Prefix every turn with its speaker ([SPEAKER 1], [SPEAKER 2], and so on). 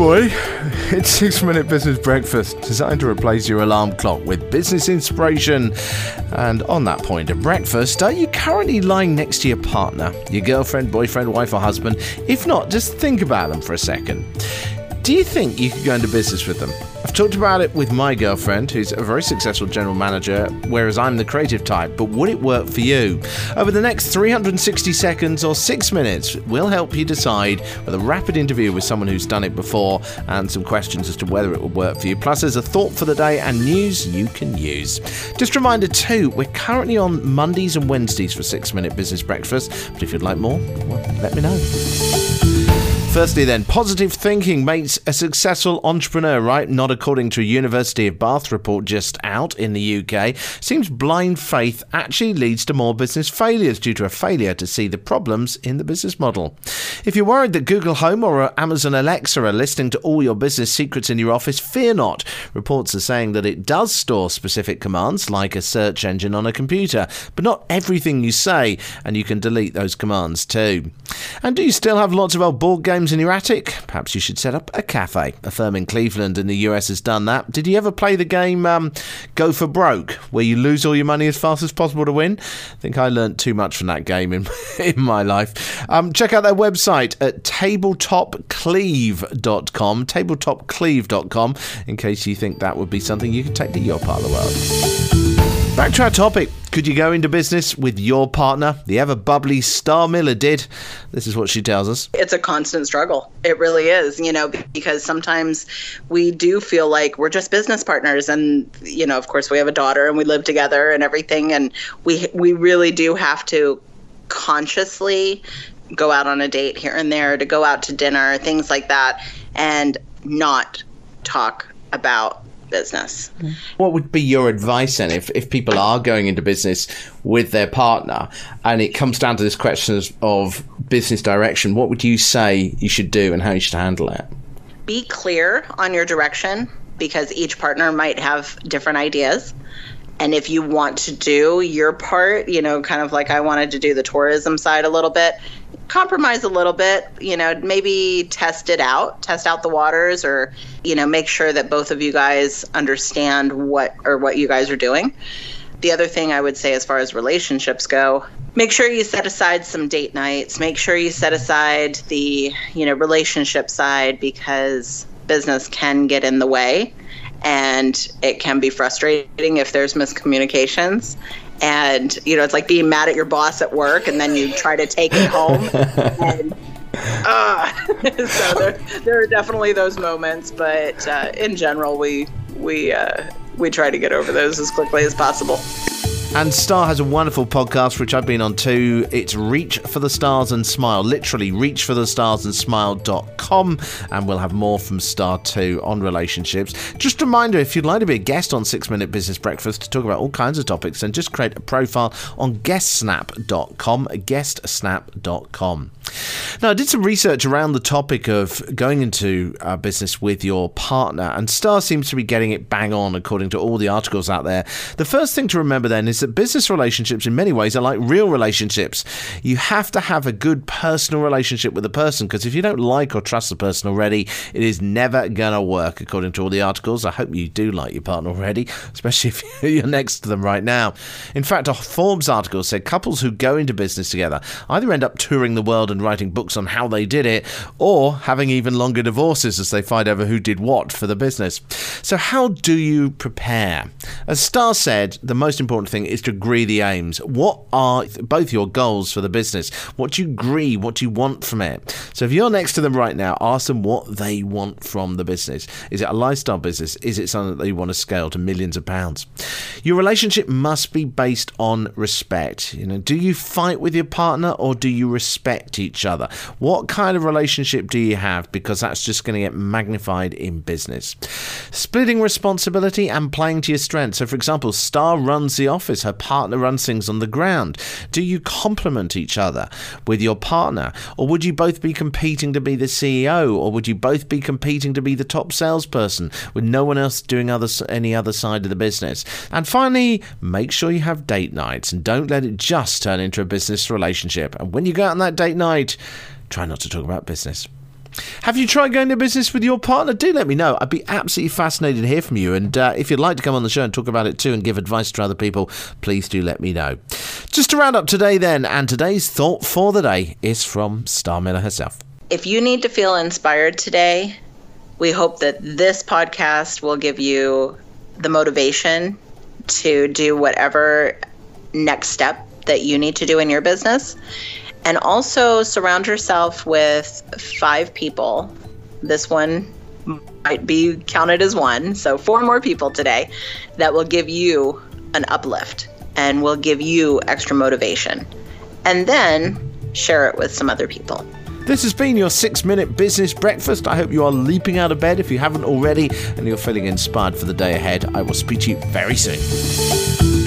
[SPEAKER 1] boy. It's Six Minute Business Breakfast, designed to replace your alarm clock with business inspiration. And on that point of breakfast, are you currently lying next to your partner, your girlfriend, boyfriend, wife, or husband? If not, just think about them for a second. Do you think you could go into business with them? I've talked about it with my girlfriend, who's a very successful general manager, whereas I'm the creative type, but would it work for you? Over the next 360 seconds or six minutes, we'll help you decide with a rapid interview with someone who's done it before and some questions as to whether it would work for you. Plus, there's a thought for the day and news you can use. Just a reminder, too, we're currently on Mondays and Wednesdays for Six Minute Business Breakfast, but if you'd like more, well, let me know. Firstly, then, positive thinking makes a successful entrepreneur, right? Not according to a University of Bath report just out in the UK. Seems blind faith actually leads to more business failures due to a failure to see the problems in the business model. If you're worried that Google Home or Amazon Alexa are listening to all your business secrets in your office, fear not. Reports are saying that it does store specific commands, like a search engine on a computer, but not everything you say, and you can delete those commands too. And do you still have lots of old board games? In your attic? Perhaps you should set up a cafe. A firm in Cleveland in the US has done that. Did you ever play the game um, Go for Broke, where you lose all your money as fast as possible to win? I think I learned too much from that game in, in my life. Um, check out their website at tabletopcleve.com, tabletopcleve.com, in case you think that would be something you could take to your part of the world. Back to our topic. Could you go into business with your partner? The ever bubbly Star Miller did. This is what she tells us.
[SPEAKER 2] It's a constant struggle. It really is, you know, because sometimes we do feel like we're just business partners and you know, of course we have a daughter and we live together and everything and we we really do have to consciously go out on a date here and there, to go out to dinner, things like that and not talk about business.
[SPEAKER 1] What would be your advice then if, if people are going into business with their partner and it comes down to this question of, of business direction? What would you say you should do and how you should handle it?
[SPEAKER 2] Be clear on your direction because each partner might have different ideas. And if you want to do your part, you know, kind of like I wanted to do the tourism side a little bit, compromise a little bit, you know, maybe test it out, test out the waters or, you know, make sure that both of you guys understand what or what you guys are doing. The other thing I would say as far as relationships go, make sure you set aside some date nights, make sure you set aside the, you know, relationship side because business can get in the way and it can be frustrating if there's miscommunications. And you know it's like being mad at your boss at work and then you try to take it home. And uh, so there, there are definitely those moments but uh, in general we we uh, we try to get over those as quickly as possible
[SPEAKER 1] and Star has a wonderful podcast, which I've been on too. It's Reach for the Stars and Smile, literally reach for the stars and we'll have more from Star too on relationships. Just a reminder if you'd like to be a guest on Six Minute Business Breakfast to talk about all kinds of topics, then just create a profile on guestsnap.com, guestsnap.com. Now, I did some research around the topic of going into a business with your partner, and Star seems to be getting it bang on according to all the articles out there. The first thing to remember then is that business relationships, in many ways, are like real relationships. You have to have a good personal relationship with the person because if you don't like or trust the person already, it is never going to work, according to all the articles. I hope you do like your partner already, especially if you're next to them right now. In fact, a Forbes article said couples who go into business together either end up touring the world and writing books on how they did it, or having even longer divorces as they fight over who did what for the business. So, how do you prepare? As Star said, the most important thing is to agree the aims. What are both your goals for the business? What do you agree? What do you want from it? So, if you're next to them right now, ask them what they want from the business. Is it a lifestyle business? Is it something that they want to scale to millions of pounds? Your relationship must be based on respect. You know, do you fight with your partner or do you respect each other? What kind of relationship do you have? Because that's just going to get magnified in business. Splitting responsibility and playing to your strengths. So, for example, Star runs the office, her partner runs things on the ground. Do you complement each other with your partner? Or would you both be competing to be the CEO? Or would you both be competing to be the top salesperson with no one else doing other, any other side of the business? And finally, make sure you have date nights and don't let it just turn into a business relationship. And when you go out on that date night, try not to talk about business. Have you tried going to business with your partner? Do let me know. I'd be absolutely fascinated to hear from you. And uh, if you'd like to come on the show and talk about it too and give advice to other people, please do let me know. Just to round up today, then, and today's thought for the day is from Star Miller herself.
[SPEAKER 2] If you need to feel inspired today, we hope that this podcast will give you the motivation to do whatever next step that you need to do in your business. And also surround yourself with five people. This one might be counted as one. So, four more people today that will give you an uplift and will give you extra motivation. And then share it with some other people.
[SPEAKER 1] This has been your six minute business breakfast. I hope you are leaping out of bed if you haven't already and you're feeling inspired for the day ahead. I will speak to you very soon.